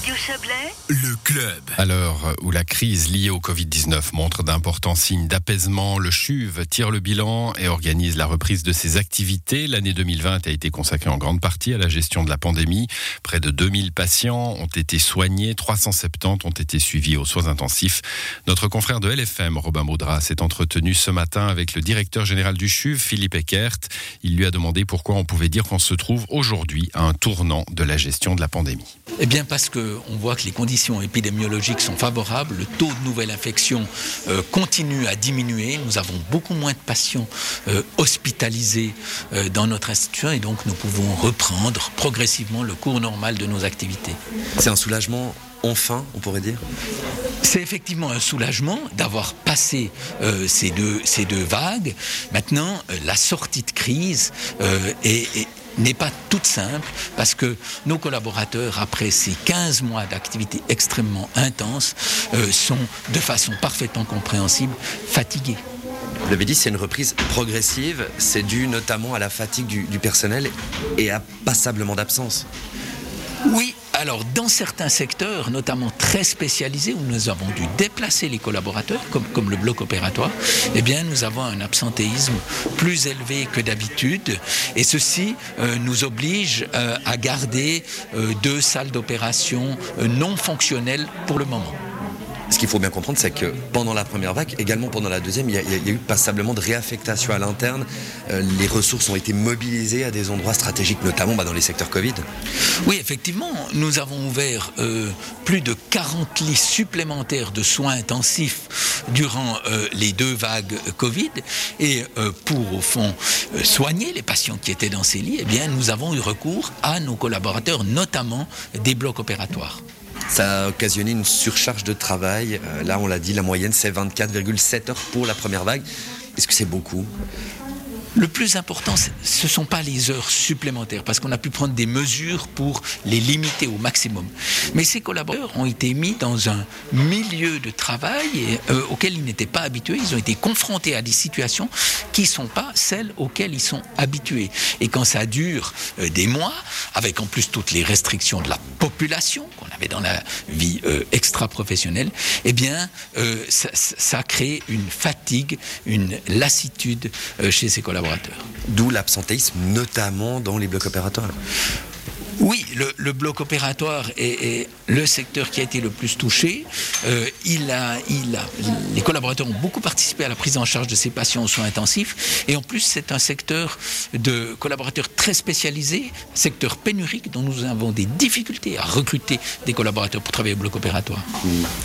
Radio Chablais, Le club. À l'heure où la crise liée au Covid-19 montre d'importants signes d'apaisement, le CHUV tire le bilan et organise la reprise de ses activités. L'année 2020 a été consacrée en grande partie à la gestion de la pandémie. Près de 2000 patients ont été soignés, 370 ont été suivis aux soins intensifs. Notre confrère de LFM, Robin Maudras, s'est entretenu ce matin avec le directeur général du CHUV, Philippe Eckert. Il lui a demandé pourquoi on pouvait dire qu'on se trouve aujourd'hui à un tournant de la gestion de la pandémie. Eh bien parce qu'on voit que les conditions épidémiologiques sont favorables, le taux de nouvelles infections euh, continue à diminuer, nous avons beaucoup moins de patients euh, hospitalisés euh, dans notre institution et donc nous pouvons reprendre progressivement le cours normal de nos activités. C'est un soulagement, enfin, on pourrait dire? C'est effectivement un soulagement d'avoir passé euh, ces, deux, ces deux vagues. Maintenant, euh, la sortie de crise euh, est- est- n'est pas toute simple parce que nos collaborateurs, après ces 15 mois d'activité extrêmement intense, euh, sont de façon parfaitement compréhensible fatigués. Vous l'avez dit, c'est une reprise progressive. C'est dû notamment à la fatigue du, du personnel et à passablement d'absence. Oui, alors dans certains secteurs, notamment très spécialisés, où nous avons dû déplacer les collaborateurs, comme, le bloc opératoire, eh bien nous avons un absentéisme plus élevé que d'habitude, et ceci euh, nous oblige euh, à garder euh, deux salles d'opération non fonctionnelles pour le moment. Ce qu'il faut bien comprendre, c'est que pendant la première vague, également pendant la deuxième, il y a, eu passablement de réaffectation à l'interne. Euh, les ressources ont été mobilisées à des endroits stratégiques, notamment bah, dans les secteurs Covid. Oui, effectivement, nous avons ouvert euh, plus de 40 lits supplémentaires de soins intensifs durant euh, les deux vagues Covid. Et pour, au fond, soigner les patients qui étaient dans ces lits, eh nous avons eu recours à nos collaborateurs, notamment des blocs opératoires. Ça a occasionné une surcharge de travail. Euh, là, on l'a dit, la moyenne, c'est 24,7 heures pour la première vague. Est-ce que c'est beaucoup? Le plus important, ce ne sont pas les heures supplémentaires, parce qu'on a pu prendre des mesures pour les limiter au maximum. Mais ces collaborateurs ont été mis dans un milieu de travail euh, auquel ils n'étaient pas habitués. Ils ont été confrontés à des situations qui ne sont pas celles auxquelles ils sont habitués. Et quand ça dure euh, des mois, avec en plus toutes les restrictions de la population qu'on avait dans la vie euh, extra-professionnelle, eh bien, euh, ça, ça- crée une fatigue, une lassitude chez ces collaborateurs. D'où l'absentéisme, notamment dans les blocs opératoires. Oui, le, bloc opératoire est, est le secteur qui a été le plus touché. Euh, il a, il a, les collaborateurs ont beaucoup participé à la prise en charge de ces patients aux soins intensifs. Et en plus, c'est un secteur de collaborateurs très spécialisés, secteur pénurique dont nous avons des difficultés à recruter des collaborateurs pour travailler au bloc opératoire.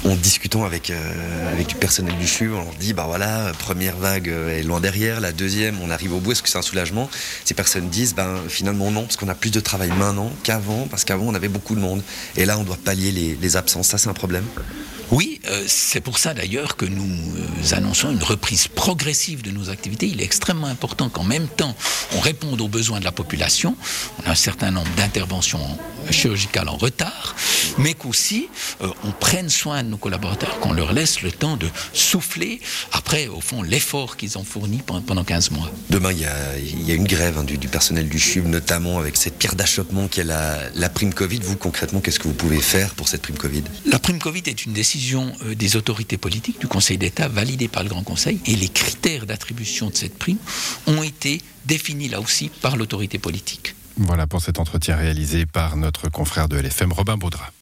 En discutant avec, euh, avec du personnel du CHU, on leur dit, bah voilà, première vague euh, est loin derrière, la deuxième, on arrive au bout, est-ce que c'est un soulagement? Ces personnes disent, ben finalement non, parce qu'on a plus de travail maintenant parce qu'avant on avait beaucoup de monde. Et là, on doit pallier les absences, ça c'est un problème. Oui, euh, c'est pour ça d'ailleurs que nous euh, annonçons une reprise progressive de nos activités. Il est extrêmement important qu'en même temps, on réponde aux besoins de la population. On a un certain nombre d'interventions euh, chirurgicales en retard, mais qu'aussi euh, on prenne soin de nos collaborateurs, qu'on leur laisse le temps de souffler après, au fond, l'effort qu'ils ont fourni pendant pendant 15 mois. Demain, il y a, il y a une grève hein, du, du personnel du CHUV, notamment avec cette pierre d'achoppement qui est la, la prime Covid. Vous, concrètement, qu'est-ce que vous pouvez faire pour cette prime Covid? La prime Covid est une décision euh, des autorités politiques du Conseil d'État validée par le Grand Conseil et les critères d'attribution de cette prime ont été définis là aussi par l'autorité politique. Voilà pour cet entretien réalisé par notre confrère de LFM, Robin Baudra.